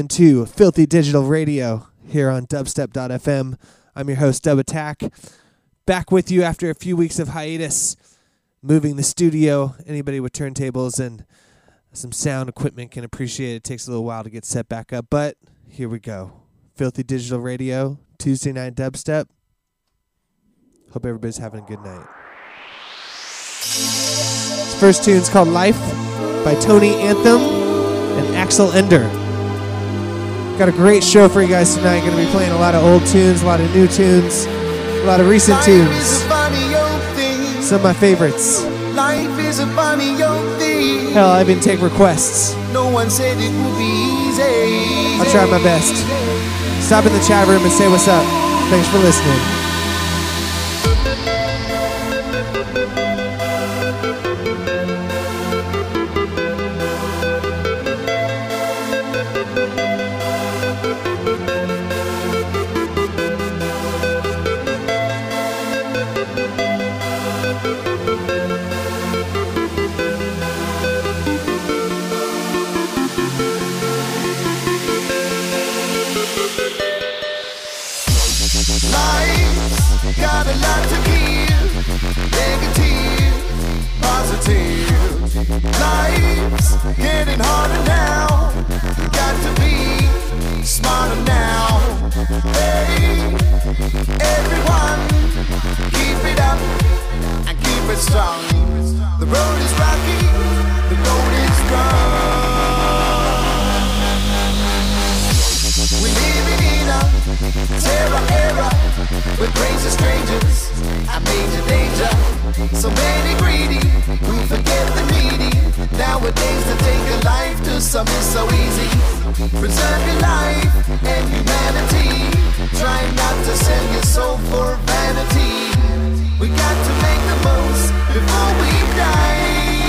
into Filthy Digital Radio here on dubstep.fm. I'm your host, Dub A Tak. Back with you after a few weeks of hiatus, moving the studio. Anybody with turntables and some sound equipment can appreciate it. Takes a little while to get set back up, but here we go. Filthy Digital Radio, Tuesday night dubstep. Hope everybody's having a good night. This first tune's called Life by Tony Anthem and Axel Ender. Got a great show for you guys tonight. Going to be playing a lot of old tunes, a lot of new tunes, a lot of recent tunes. Some of my favorites. Life is a funny old thing. Hell, I even take requests. No one said it would be easy. I'll try my best. Stop in the chat room and say what's up. Thanks for listening. Life's got a lot to give. Negative, positive. Life's getting harder now. Got to be smarter now. Hey, everyone, keep it up and keep it strong. The road is rocky, the road is rough. We living in terror era with crazy strangers and major danger. So many greedy who forget the needy. Nowadays to take a life to some is so easy. Preserve your life and humanity. Try not to sell your soul for vanity. We got to make the most before we die.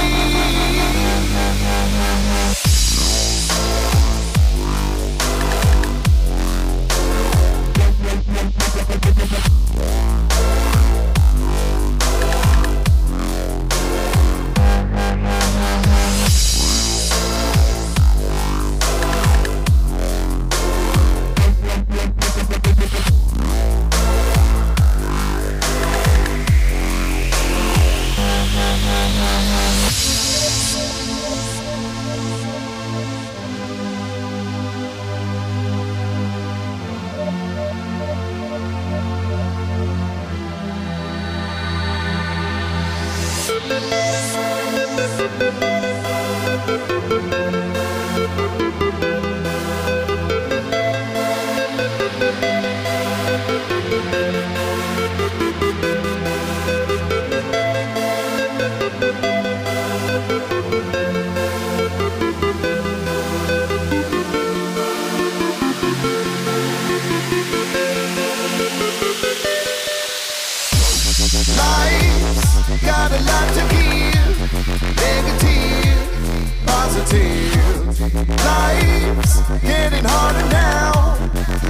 Life's getting harder now.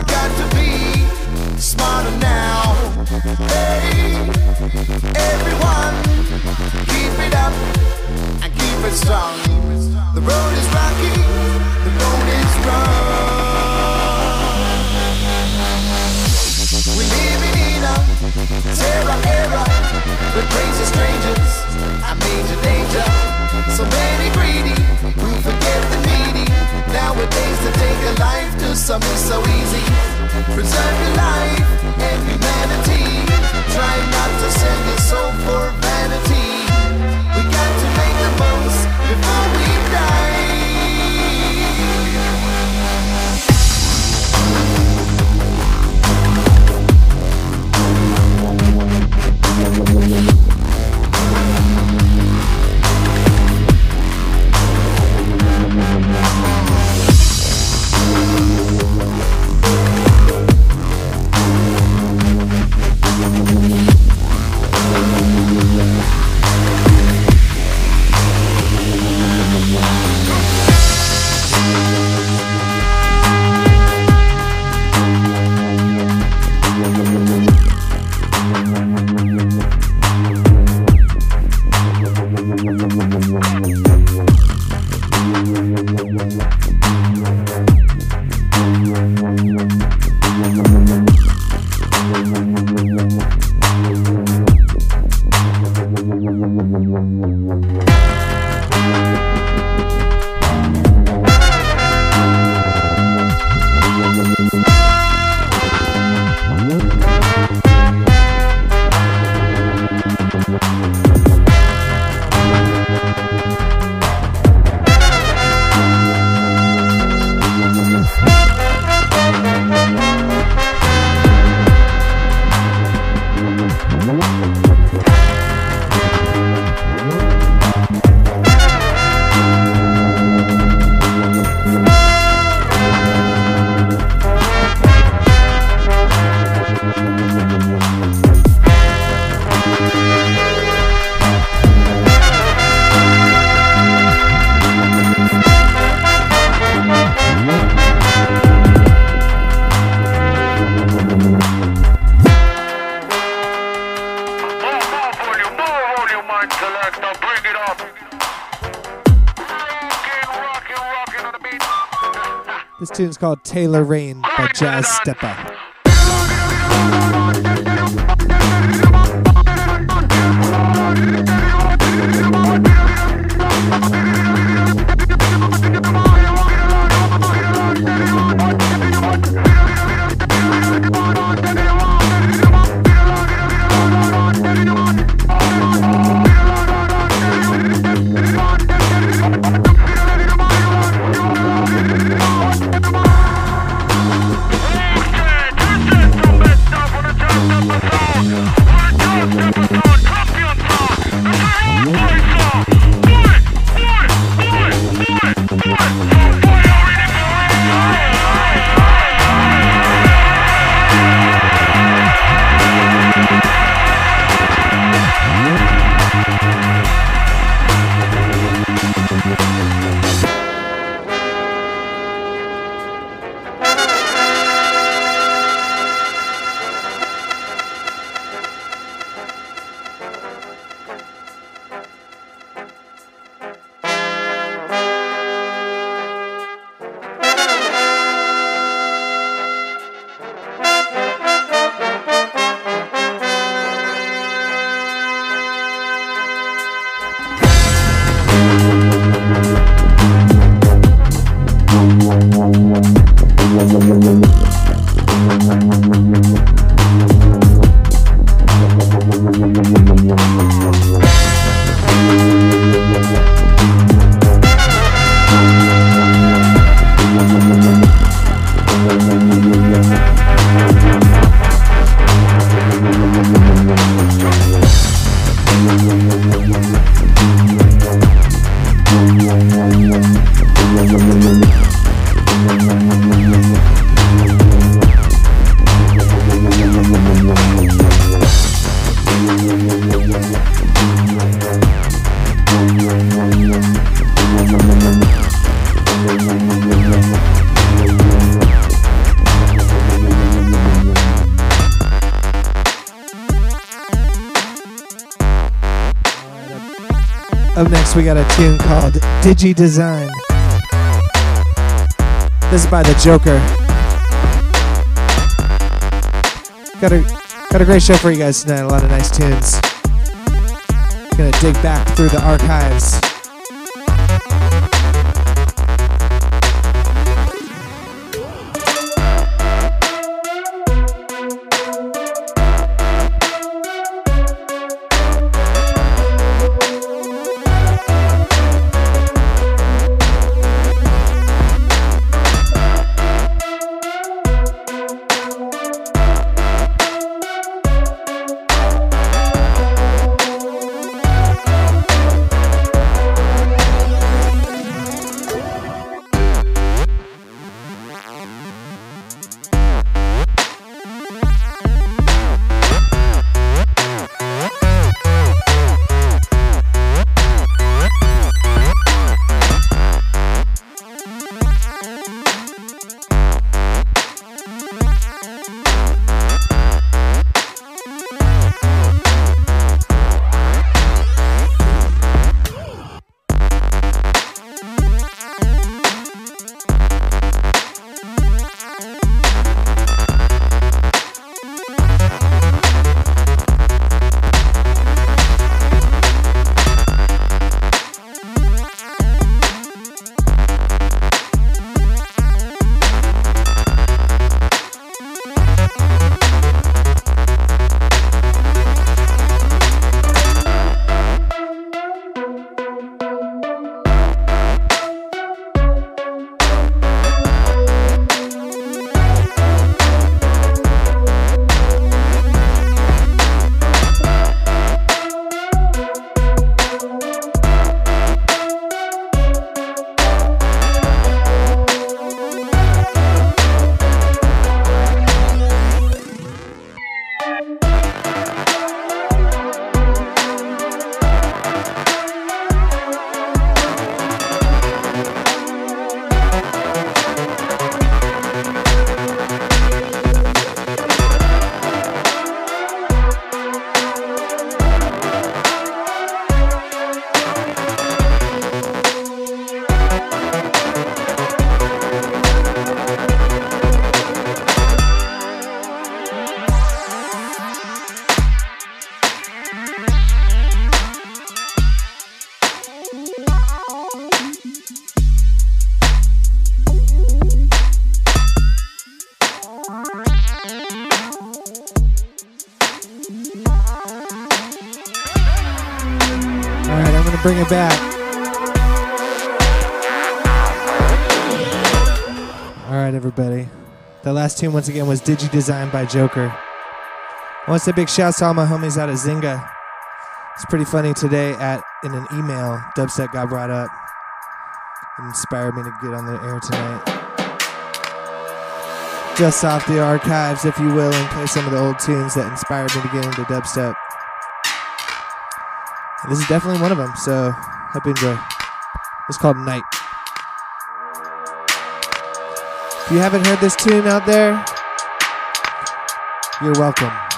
Got to be smarter now. Hey, everyone, keep it up and keep it strong. The road is rocky, the road is rough. Life to some is so easy. Preserve your life and humanity. Try not to sell your soul for vanity. We got to make the most before we die. Tune's called Taylor Rain by Jazzsteppa. We got a tune called Digidesign. This is by the Joker. Got a got a great show for you guys tonight. A lot of nice tunes. Gonna dig back through the archives. Last tune, once again, was Digi Designed by Joker. I want to say big shouts to all my homies out of Zynga. It's pretty funny today at in an email, dubstep got brought up. It inspired me to get on the air tonight. Just off the archives, if you will, and play some of the old tunes that inspired me to get into dubstep. And this is definitely one of them, so hope you enjoy. It's called Night. You haven't heard this tune out there, you're welcome.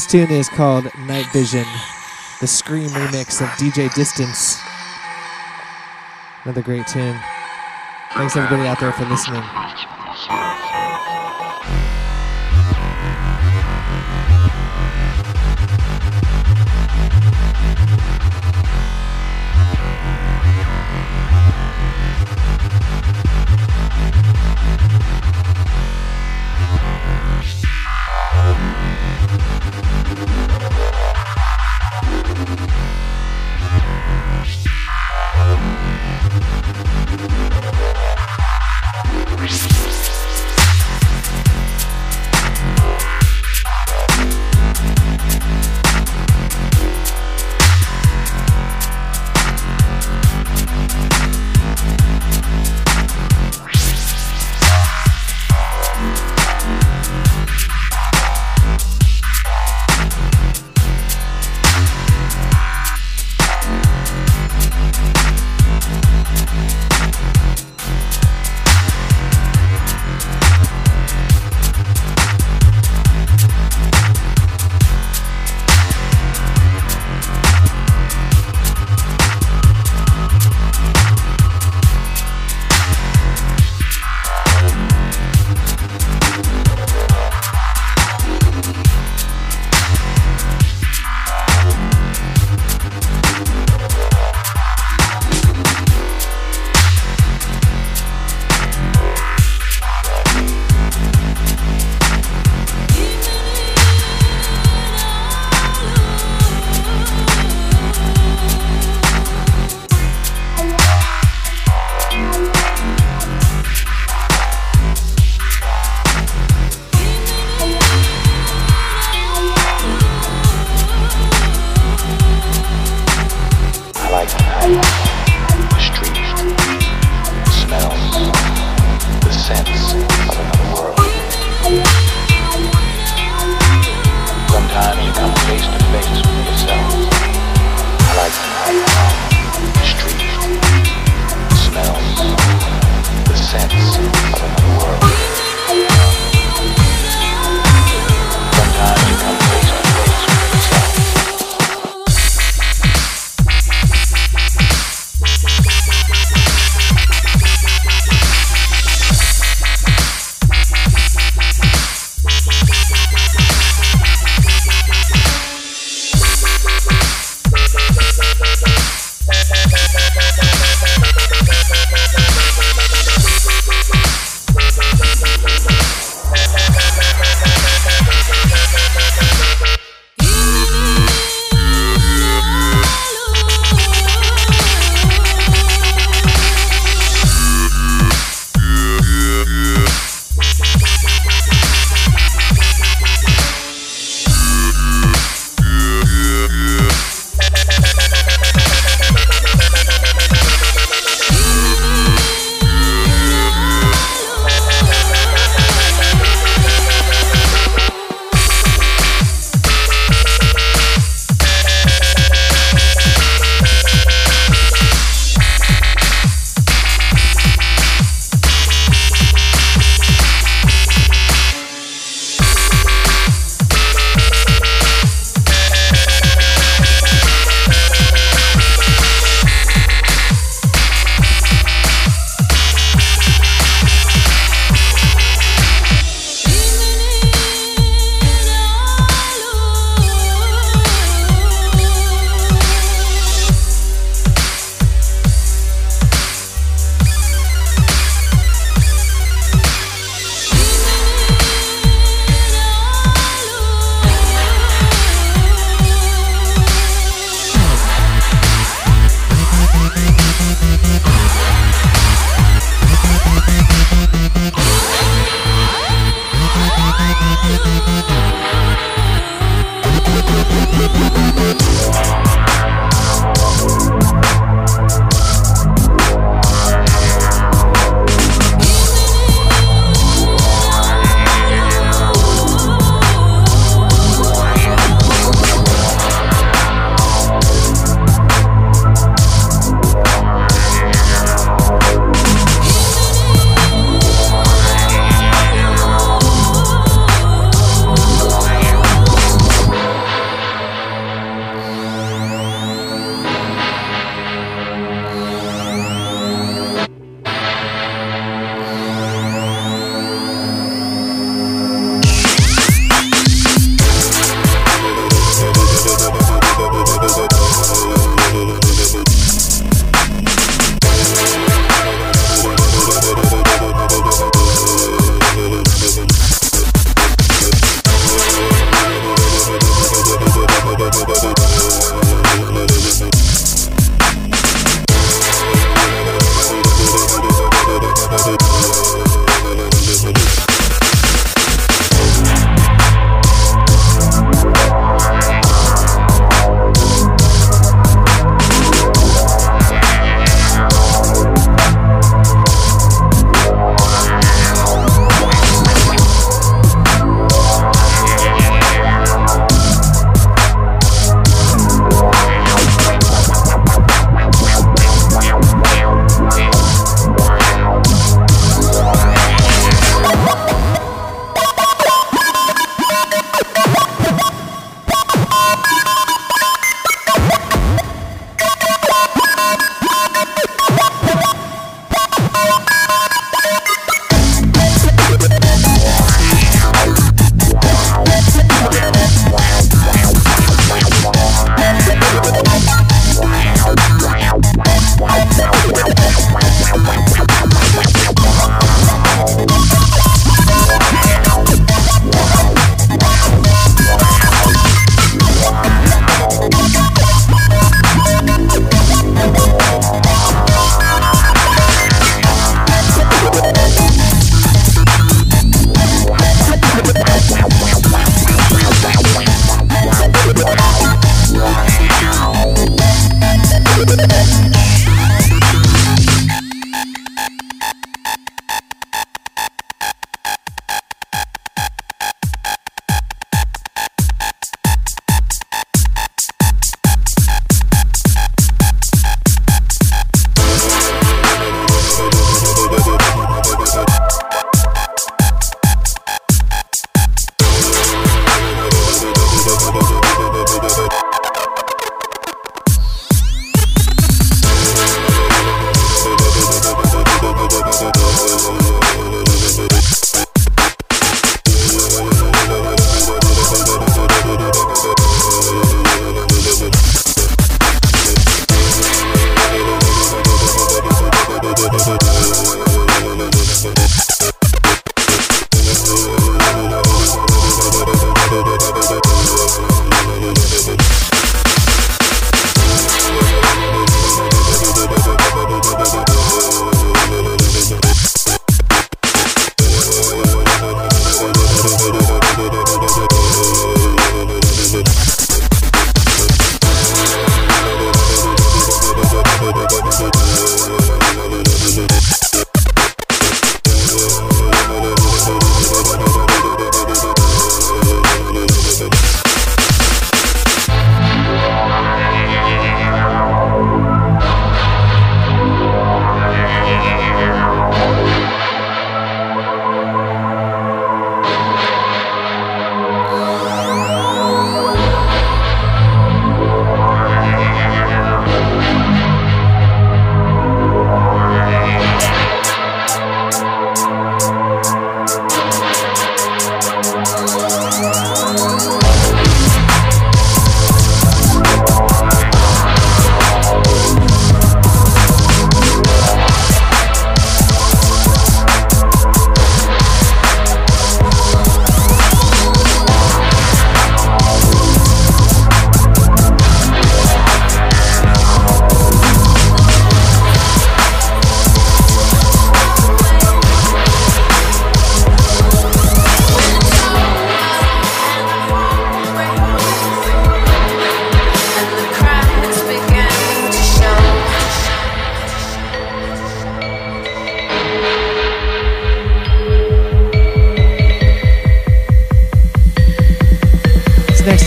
This tune is called Night Vision, the Skream remix of DJ Distance. Another great tune. Thanks everybody out there for listening.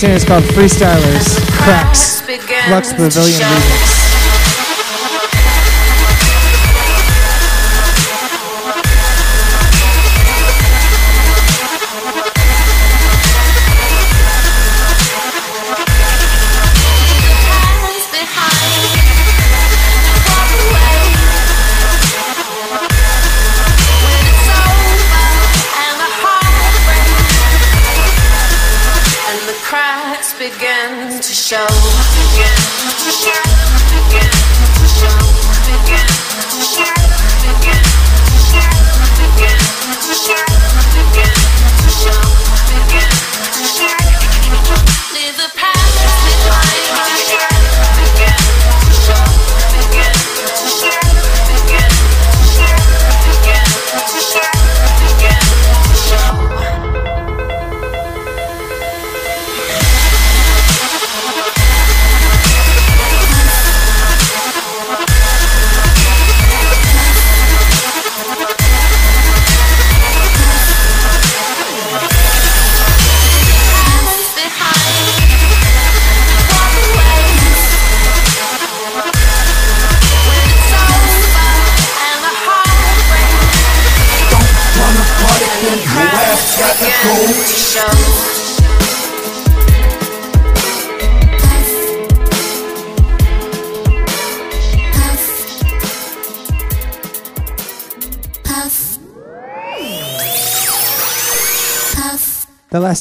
tune is called Freestylers Cracks Flux Pavilion Music.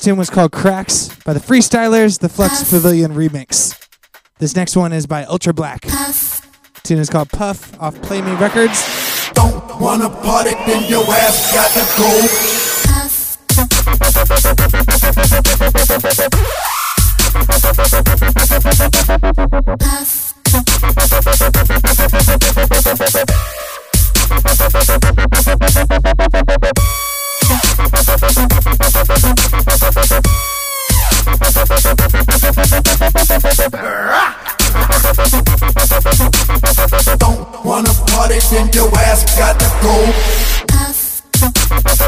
tune was called Cracks by the Freestylers, the Flux Puff. Pavilion remix. This next one is by Ultra Black. Puff. Tune is called Puff off Play Me Records. Don't wanna party, then your ass gotta go.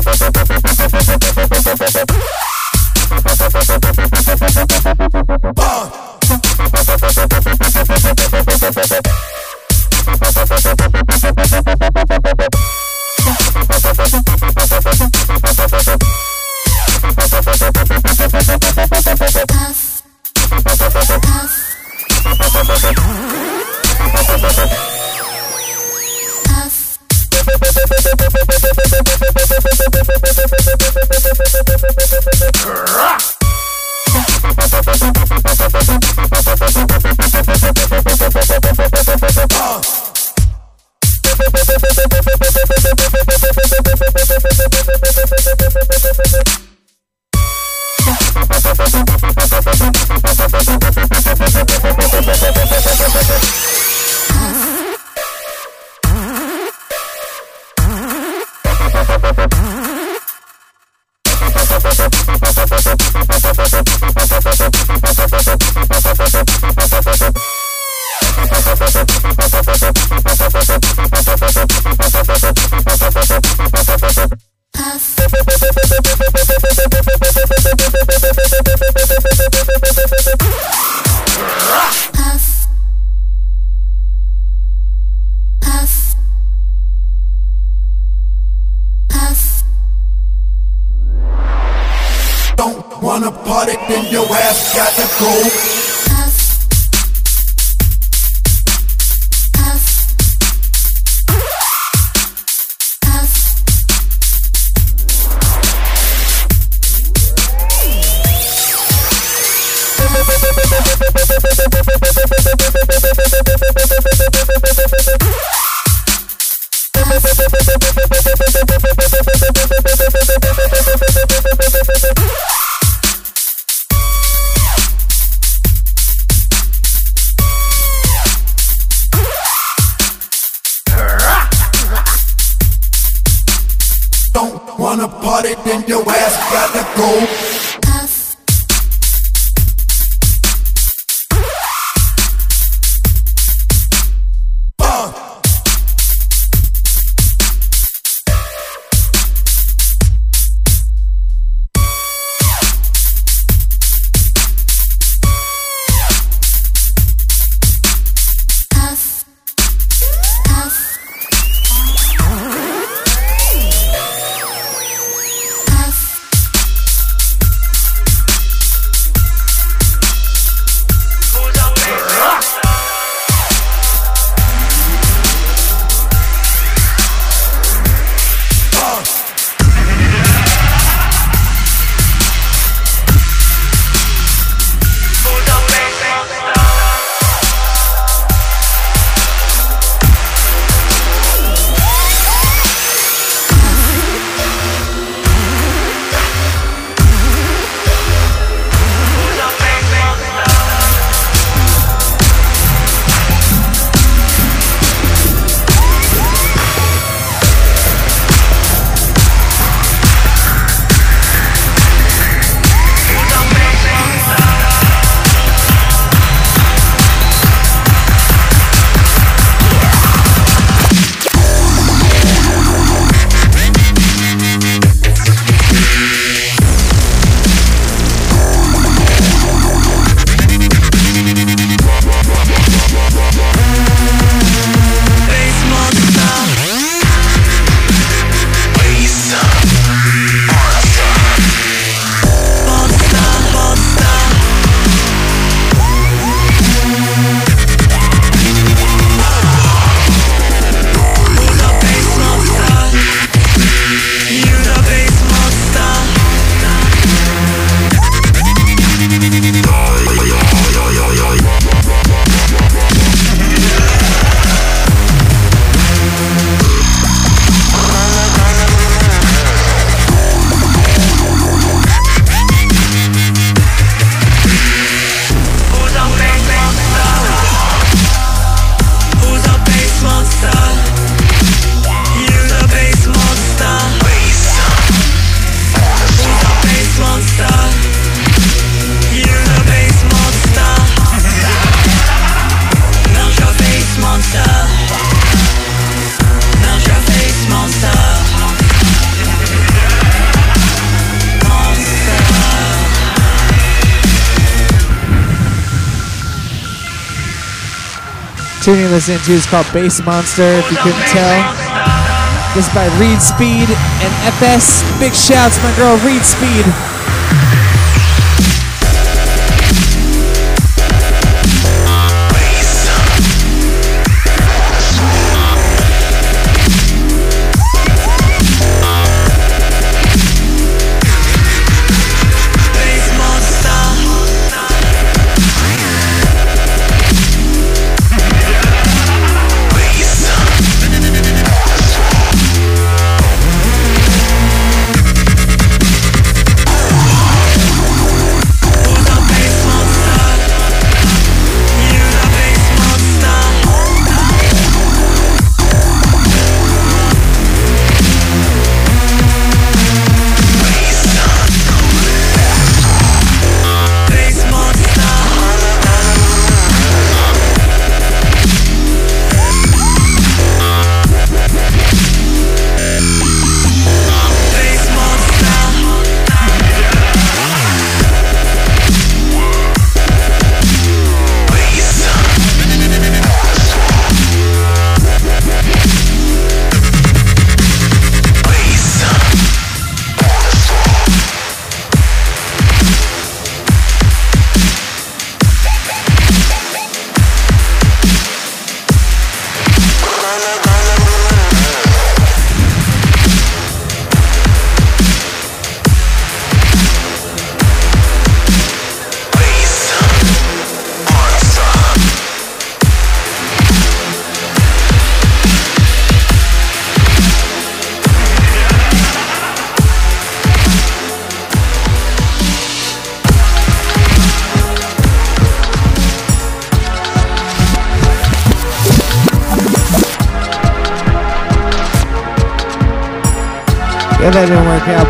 Bye. Listening to is called Bass Monster, if you couldn't tell. This is by Reid Speed and FS. Big shouts, my girl Reid Speed.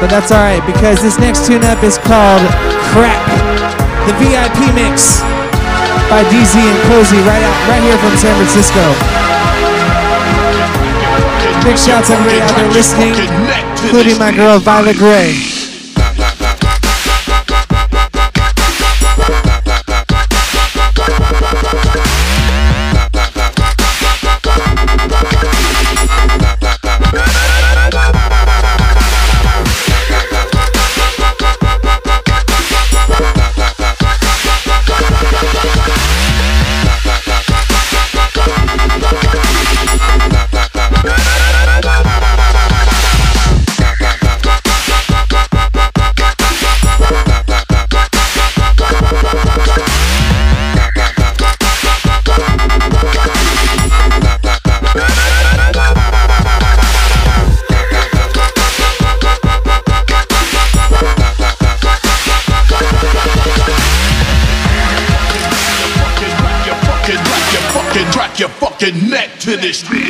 But that's alright because this next tune up is called Crack, the VIP mix by DZ and Cozy right out right here from San Francisco. Big shouts out to everybody out there listening, including my girl Violet Gray. Fucking neck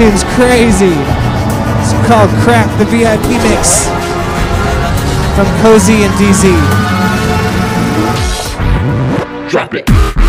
tune's crazy. It's called Crack the VIP Mix from Cozy and DZ. Drop it.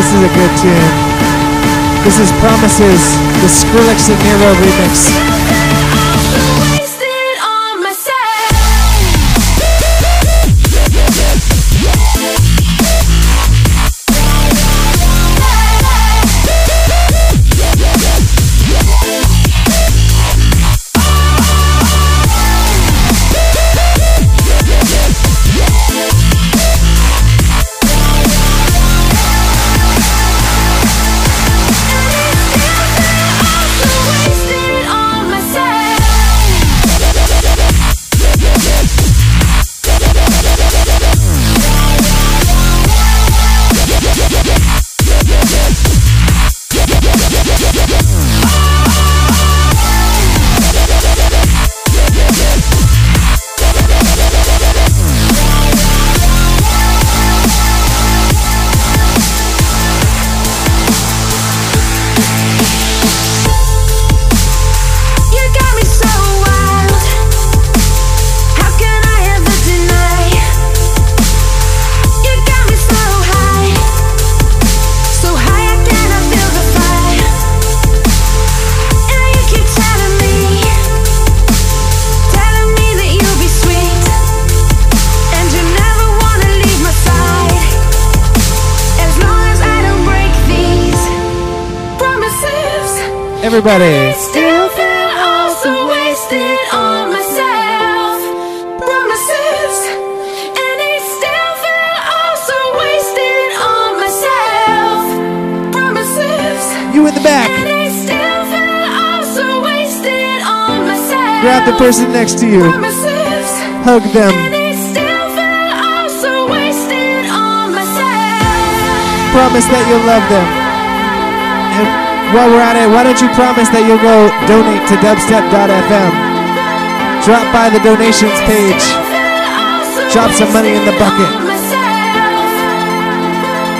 This is a good tune. This is Promises, the Skrillex and Nero remix. Everybody. Still feel also wasted on myself. Promises, and I still feel also wasted on myself. Promises, You in the back. and I still feel also wasted on myself. Grab the person next to you. Promises, Hug them. I still feel also wasted on myself. Promise that you'll love them. While we're at it, why don't you promise that you'll go donate to dubstep.fm? Drop by the donations page. Drop some money in the bucket.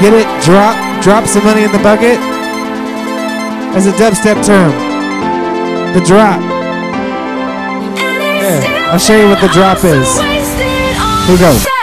Get it? Drop. Drop some money in the bucket. As a dubstep term. The drop. Here, I'll show you what the drop is. Here we go.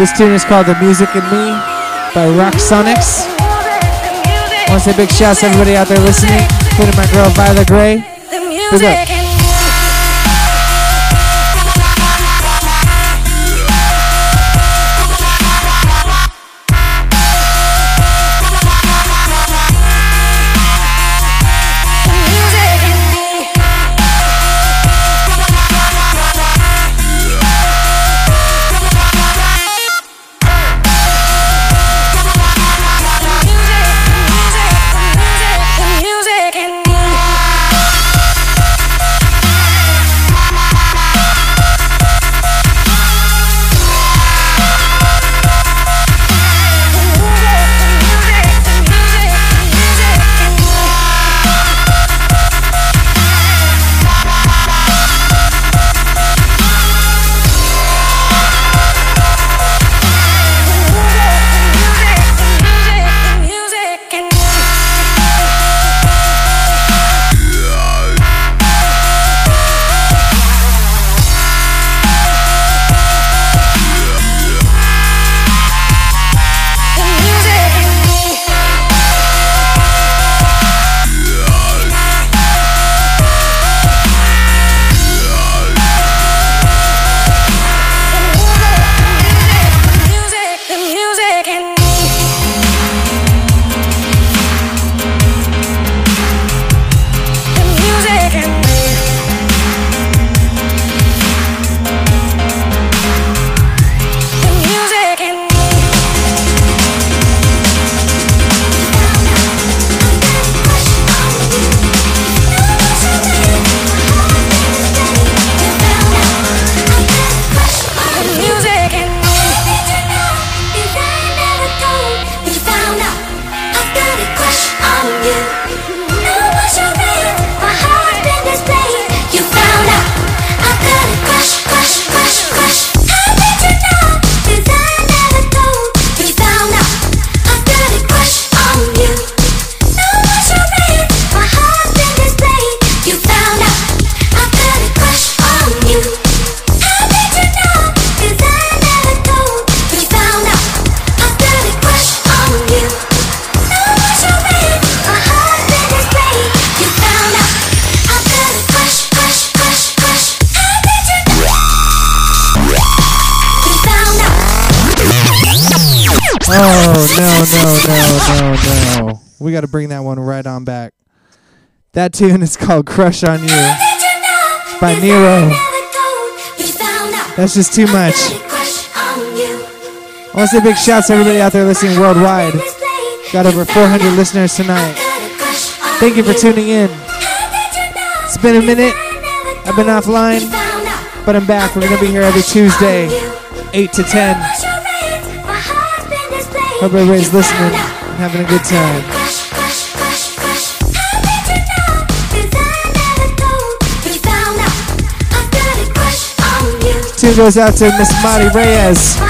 This tune is called The Music in Me by Rock Sonics. I want to say big shouts to everybody out there listening, including my girl Violet Gray. The Big up. Oh no no no no no! We got to bring that one right on back. That tune is called "Crush on You." By Nero. That's just too much. I want to say big shouts to everybody out there listening worldwide. Got over 400 listeners tonight. Thank you for tuning in. It's been a minute. I've been offline, but I'm back. We're gonna be here every Tuesday, 8 to 10. Hope everybody's listening and having a good time. Tune goes out to Miss Mari Reyes.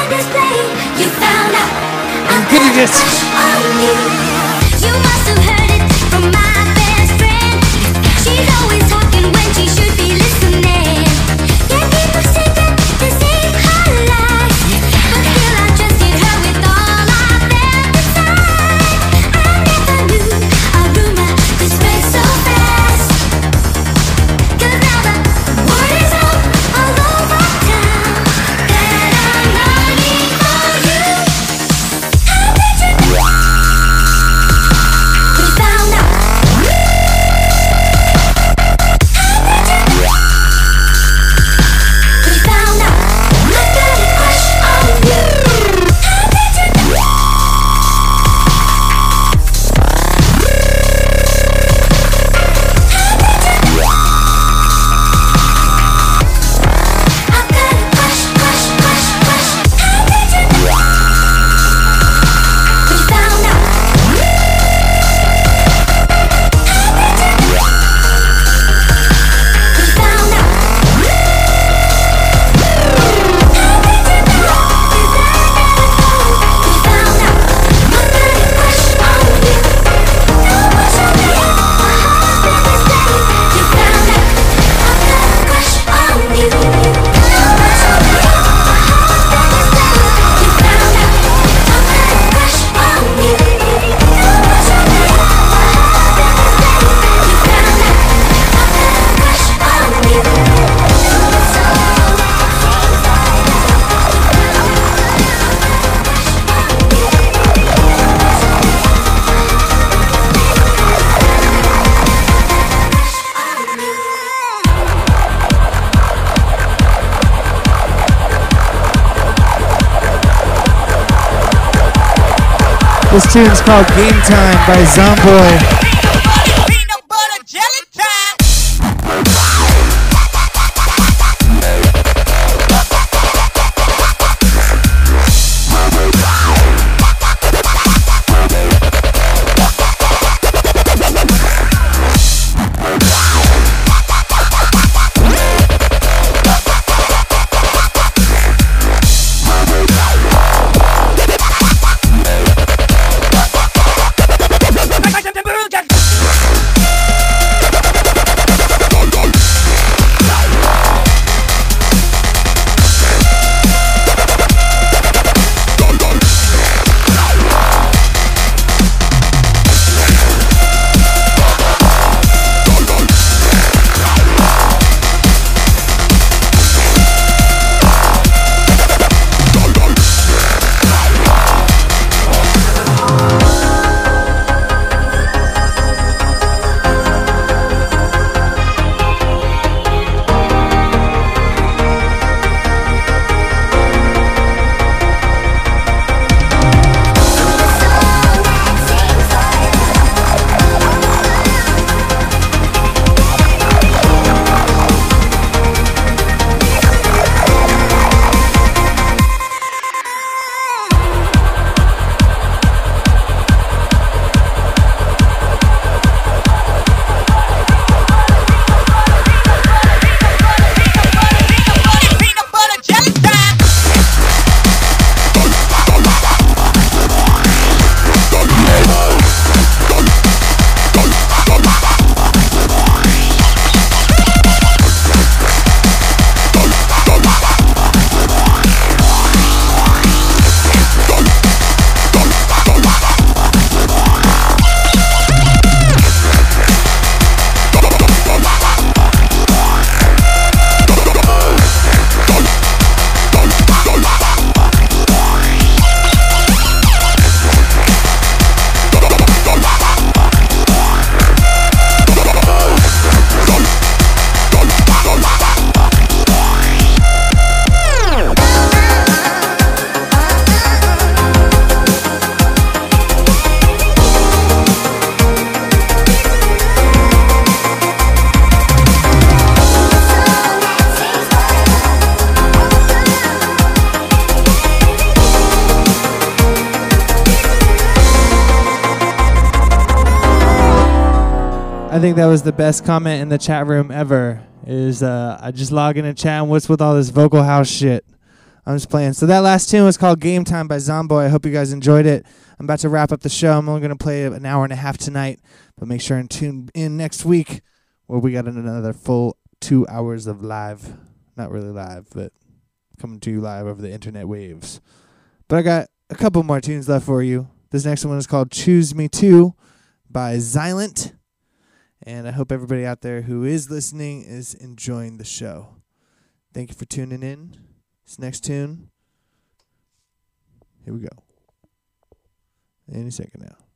goodness. This tune's called Game Time by Zomboy. The best comment in the chat room ever. Is uh, I just log in and chat. And what's with all this vocal house shit? I'm just playing. So that last tune was called "Game Time" by Zomboy. I hope you guys enjoyed it. I'm about to wrap up the show. I'm only gonna play an hour and a half tonight, but make sure and tune in next week where we got another full two hours of live. Not really live, but coming to you live over the internet waves. But I got a couple more tunes left for you. This next one is called "Choose Me Too" by Xilent. And I hope everybody out there who is listening is enjoying the show. Thank you for tuning in. This next tune. Here we go. Any second now.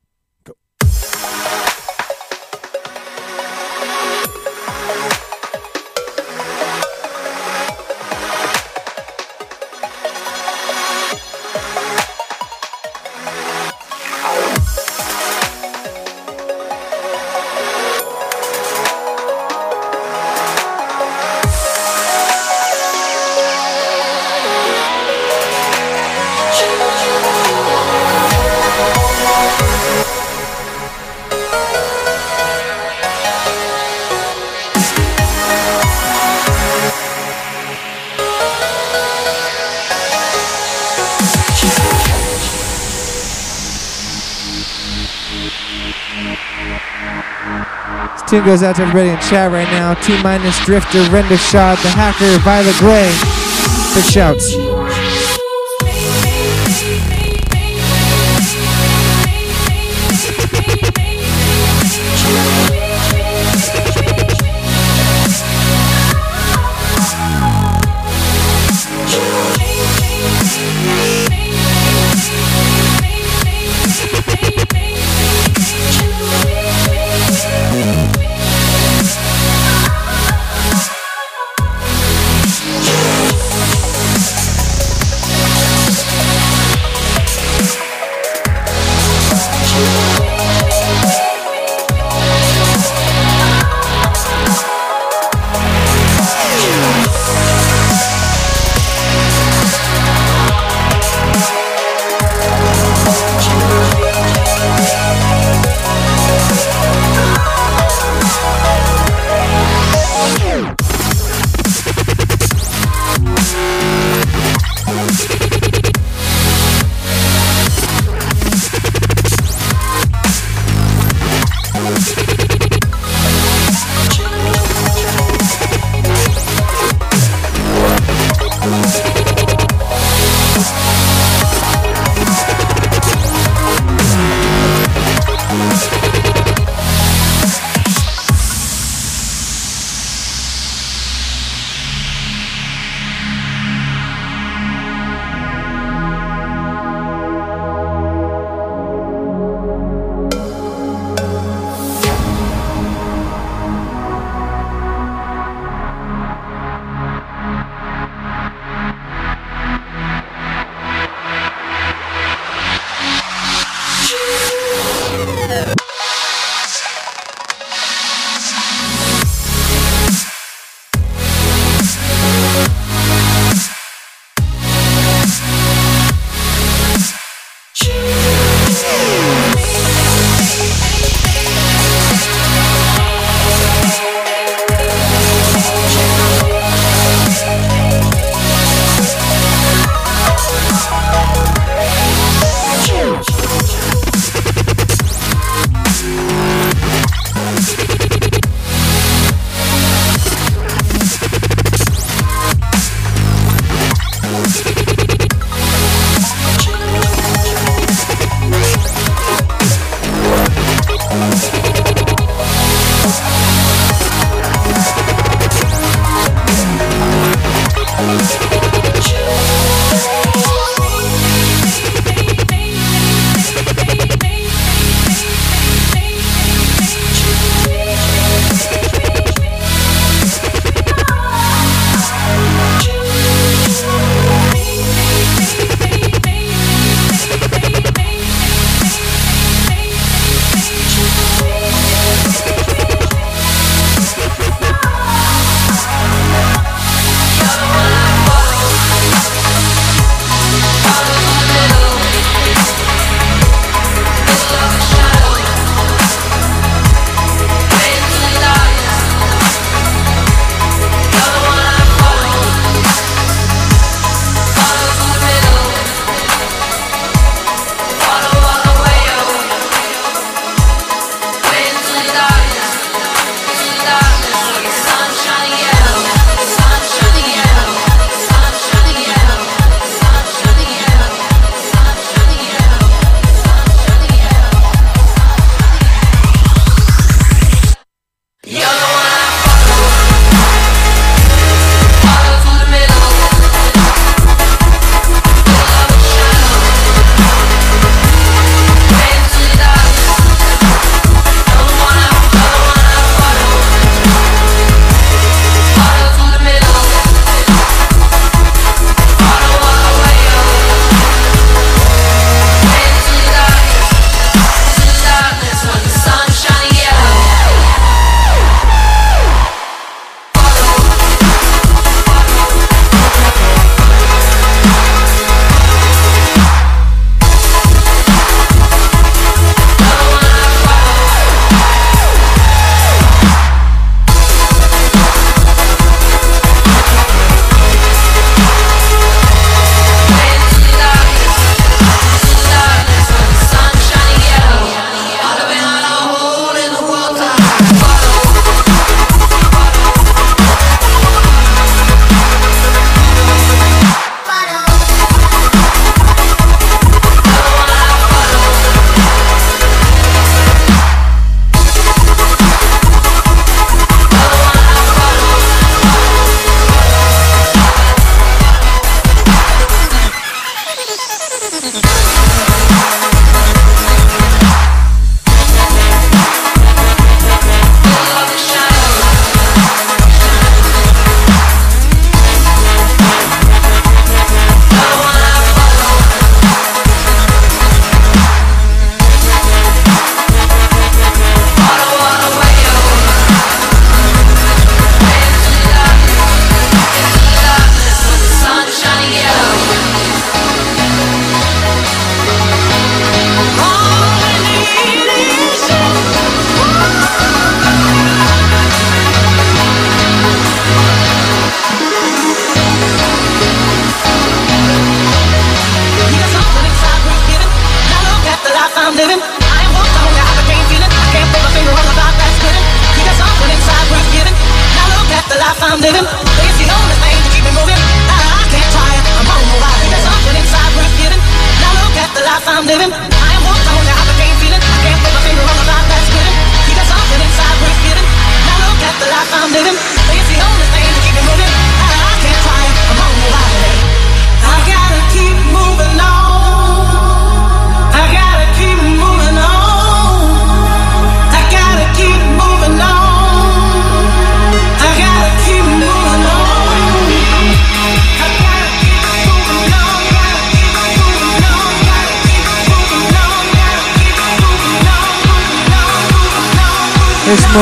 Tune goes out to everybody in chat right now. T minus Drifter, Rendershot, the Hacker, Violet Gray. Big shouts.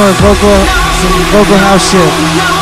More vocal, some vocal house shit.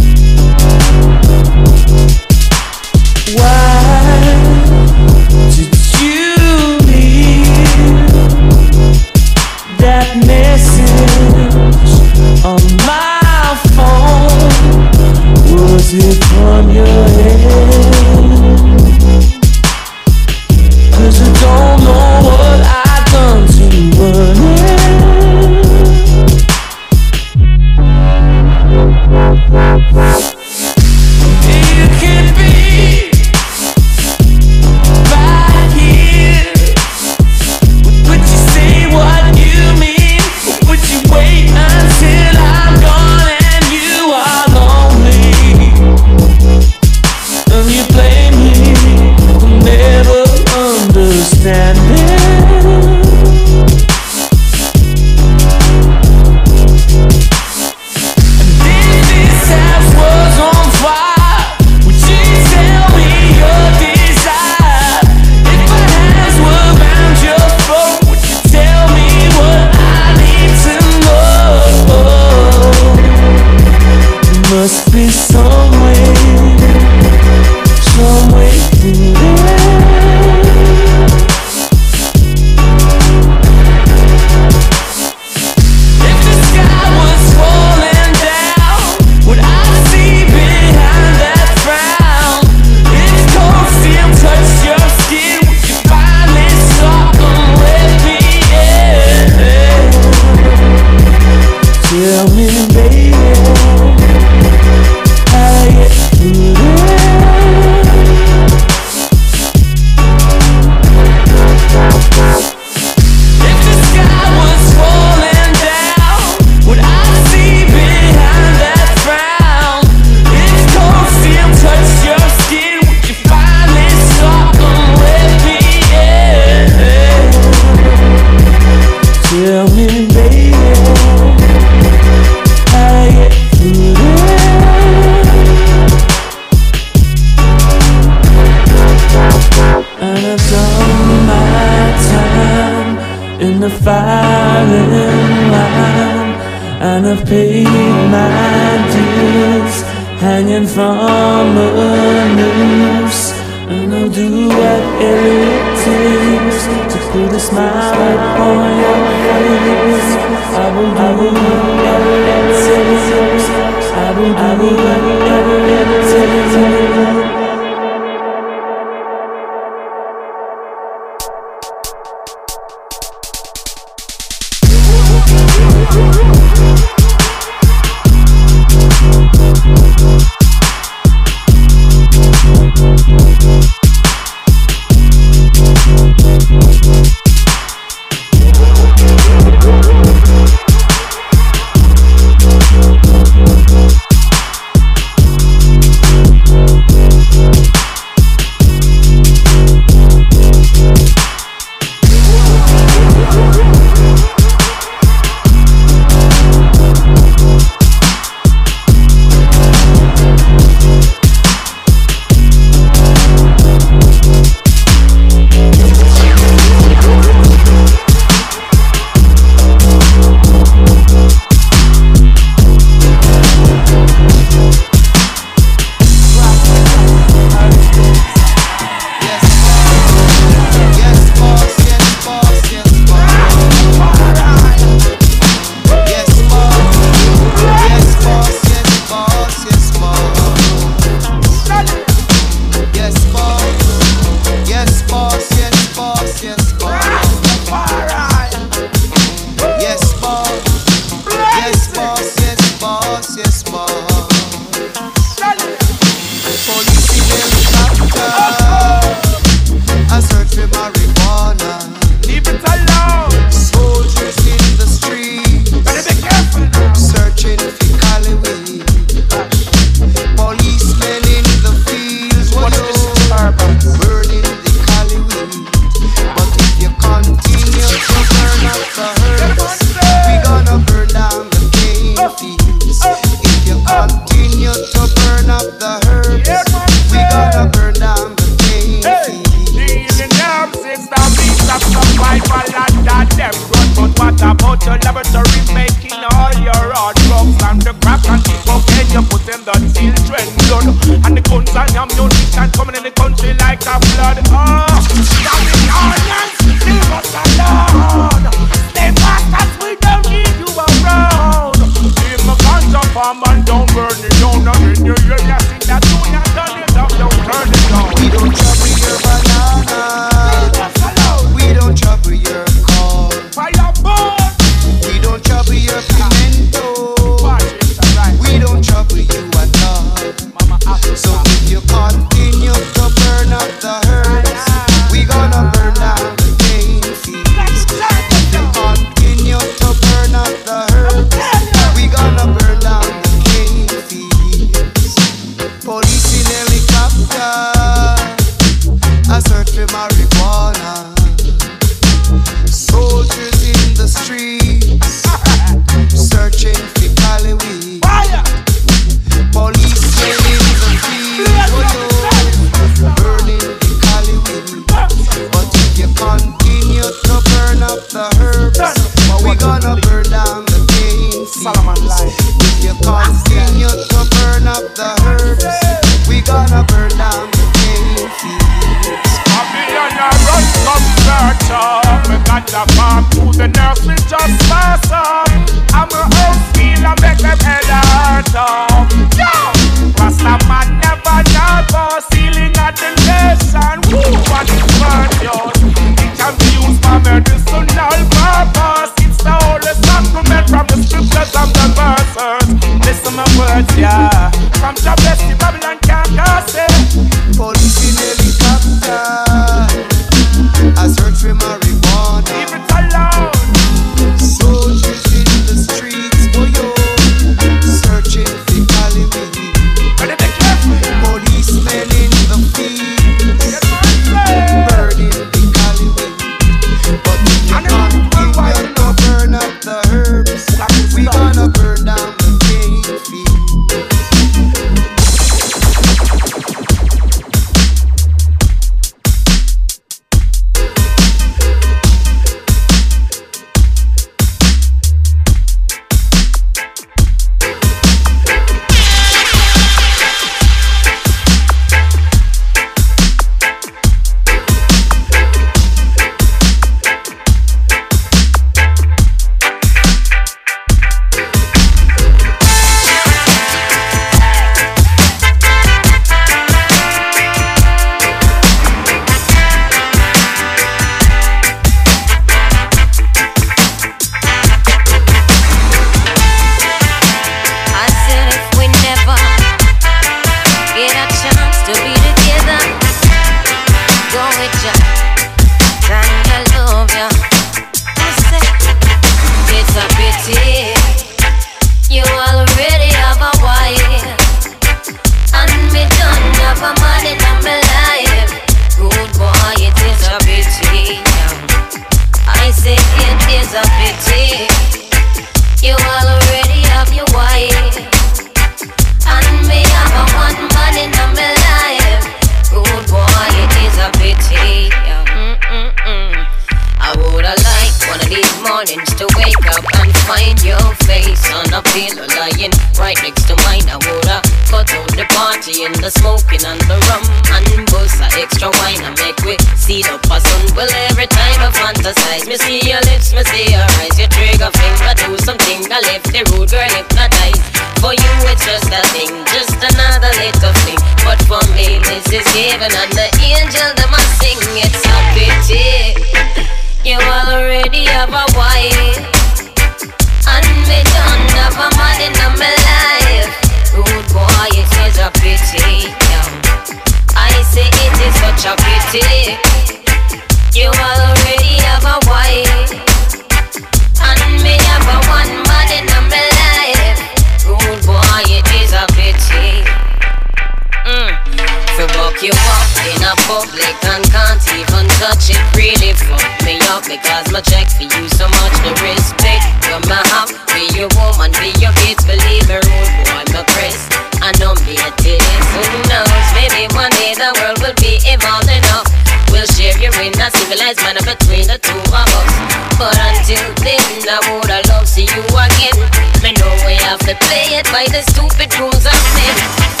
Because my check for you so much the respect. You're my have be your woman be your kids believe me rude boy my press I know me a this who knows? Maybe one day the world will be evolved enough. We'll share you in a civilized manner between the two of us. But until then I woulda love see you again. Me know we have to play it by the stupid rules of men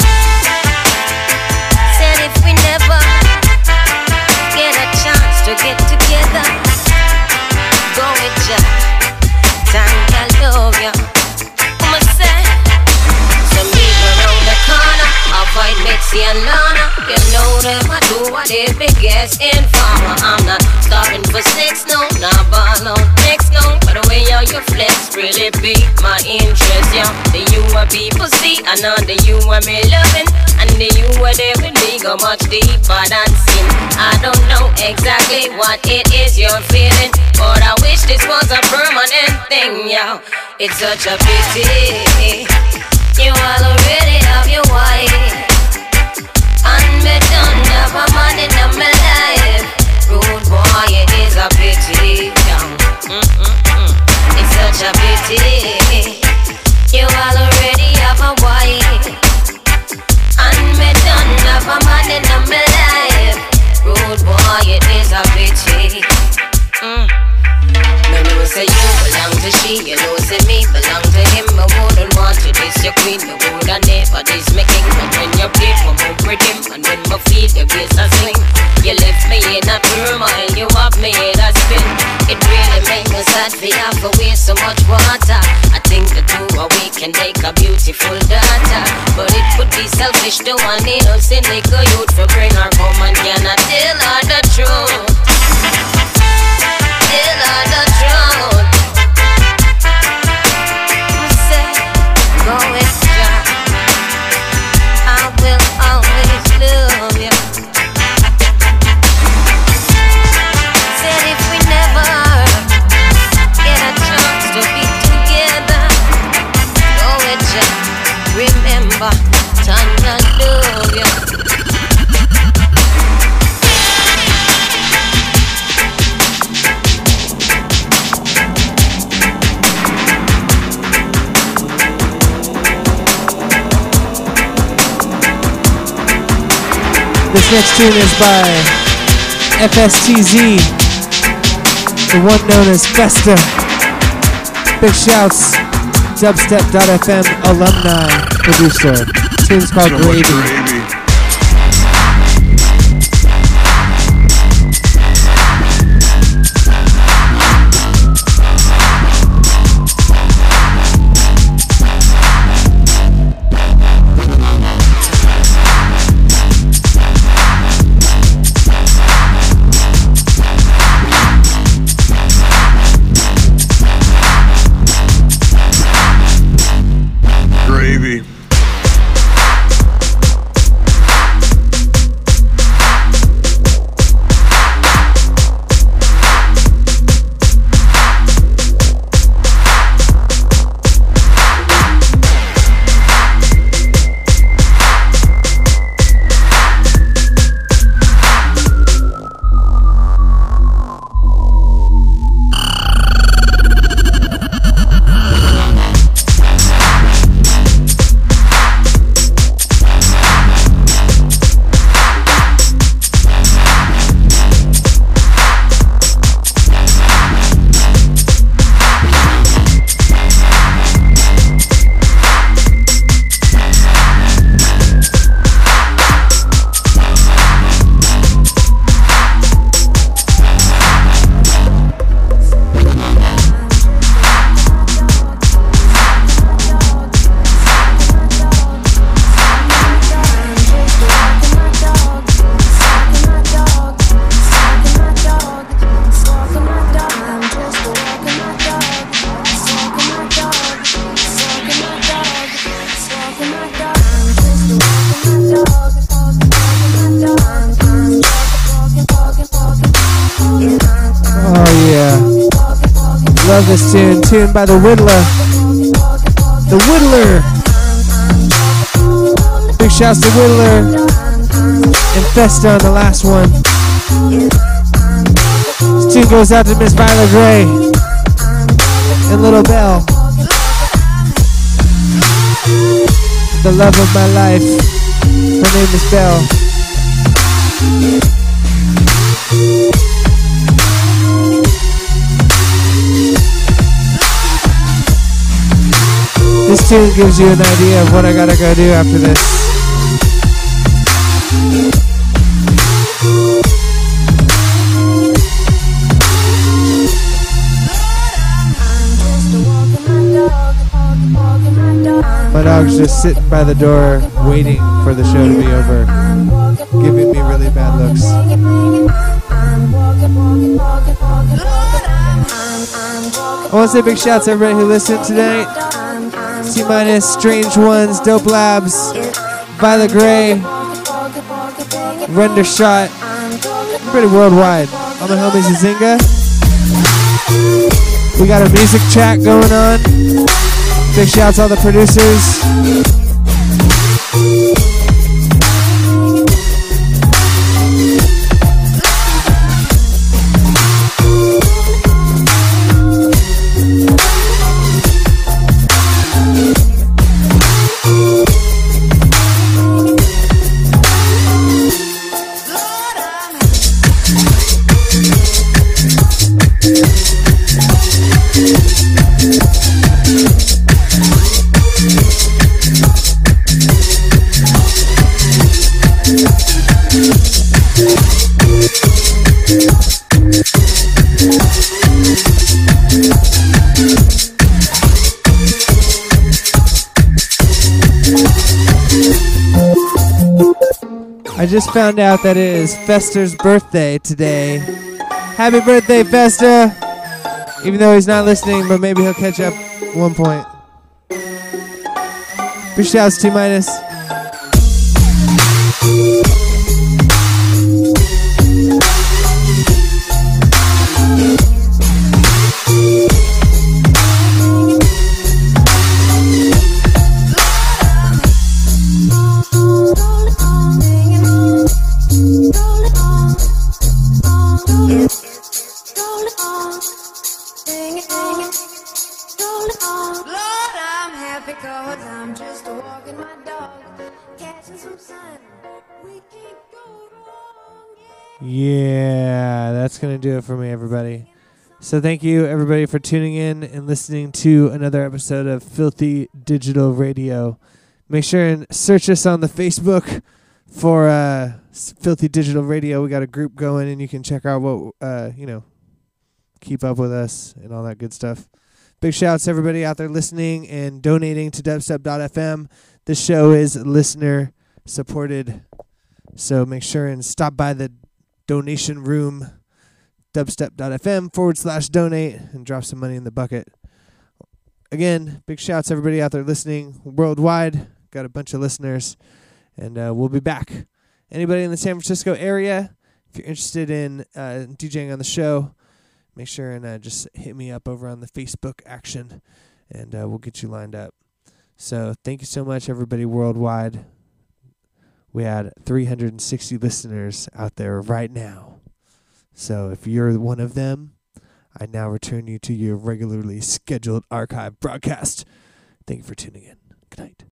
Ya. I'ma say, so meet me around the corner, avoid Mitzi and Lana. You know them, I do what they biggest informer. I'm not starving for sex, no, not ball on next, no. But the way how you flex really beat my interest, yeah. The you are people see, I know the you are me loving. And the you are there with me go much deeper than sin. I don't know exactly what it is you're feeling, but I wish this was a permanent thing, yeah. It's such a pity. You already have your wife, and me don't have a man in my life. Rude boy, it is a pity. It's such a pity. You already have a wife. And me done have a man in my life. Rude boy, it is a pity. Mm. Know say you belong to she, you know say me belong to him. I wouldn't want to diss your queen, me woulda never diss me king. But when you play for my rhythm, and when my feet the bass a swing, you left me in a turmoil, you have me in a spin. It really make me sad for have to waste so much water. I think the two of we can make a beautiful daughter, but it would be selfish to one innocent little youth for bring her This next tune is by FSTZ, the one known as Festa. Big shouts, dubstep.fm alumni producer. Tune's called So much Gravy. gravy. Gravy. By the Whittler. The Whittler. Big shouts to Whittler and Festa on the last one. This tune goes out to Miss Violet Gray and Little Bell. The love of my life. Her name is Belle. This tune gives you an idea of what I gotta go do after this. My dog's just sitting by the door waiting for the show to be over, giving me really bad looks. I want to say big shout out to everybody who listened tonight. Minus, Strange Ones, Dope Labs, Violet Gray, Render Shot, pretty worldwide. All my homies in Zynga. We got a music chat going on. Big shouts to all the producers. Just found out that it is Fester's birthday today. Happy birthday, Fester! Even though he's not listening, but maybe he'll catch up one point. Big shouts T minus. Yeah, that's going to do it for me, everybody. So, thank you, everybody, for tuning in and listening to another episode of Filthy Digital Radio. Make sure and search us on the Facebook for uh, Filthy Digital Radio. We got a group going, and you can check out what, uh, you know, keep up with us and all that good stuff. Big shouts to everybody out there listening and donating to dubstep.fm. This show is listener supported. So make sure and stop by the donation room, dubstep.fm forward slash donate, and drop some money in the bucket. Again, big shouts everybody out there listening worldwide. Got a bunch of listeners, and uh, we'll be back. Anybody in the San Francisco area, if you're interested in uh, DJing on the show, make sure and uh, just hit me up over on the Facebook action, and uh, we'll get you lined up. So thank you so much, everybody worldwide. We had 360 listeners out there right now. So if you're one of them, I now return you to your regularly scheduled archive broadcast. Thank you for tuning in. Good night.